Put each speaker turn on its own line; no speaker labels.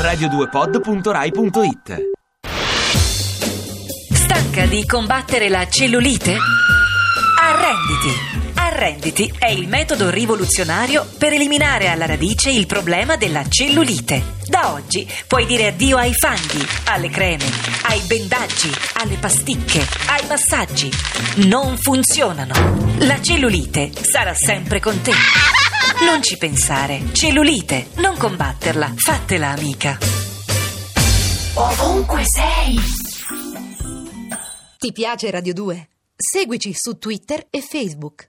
radio2pod.rai.it
Stanca di combattere la cellulite? Arrenditi! Arrenditi è il metodo rivoluzionario per eliminare alla radice il problema della cellulite. Da oggi puoi dire addio ai fanghi, alle creme, ai bendaggi, alle pasticche, ai massaggi. Non funzionano. La cellulite sarà sempre con te. Non ci pensare. Cellulite, non combatterla. Fatela amica.
Ovunque sei.
Ti piace Radio 2? Seguici su Twitter e Facebook.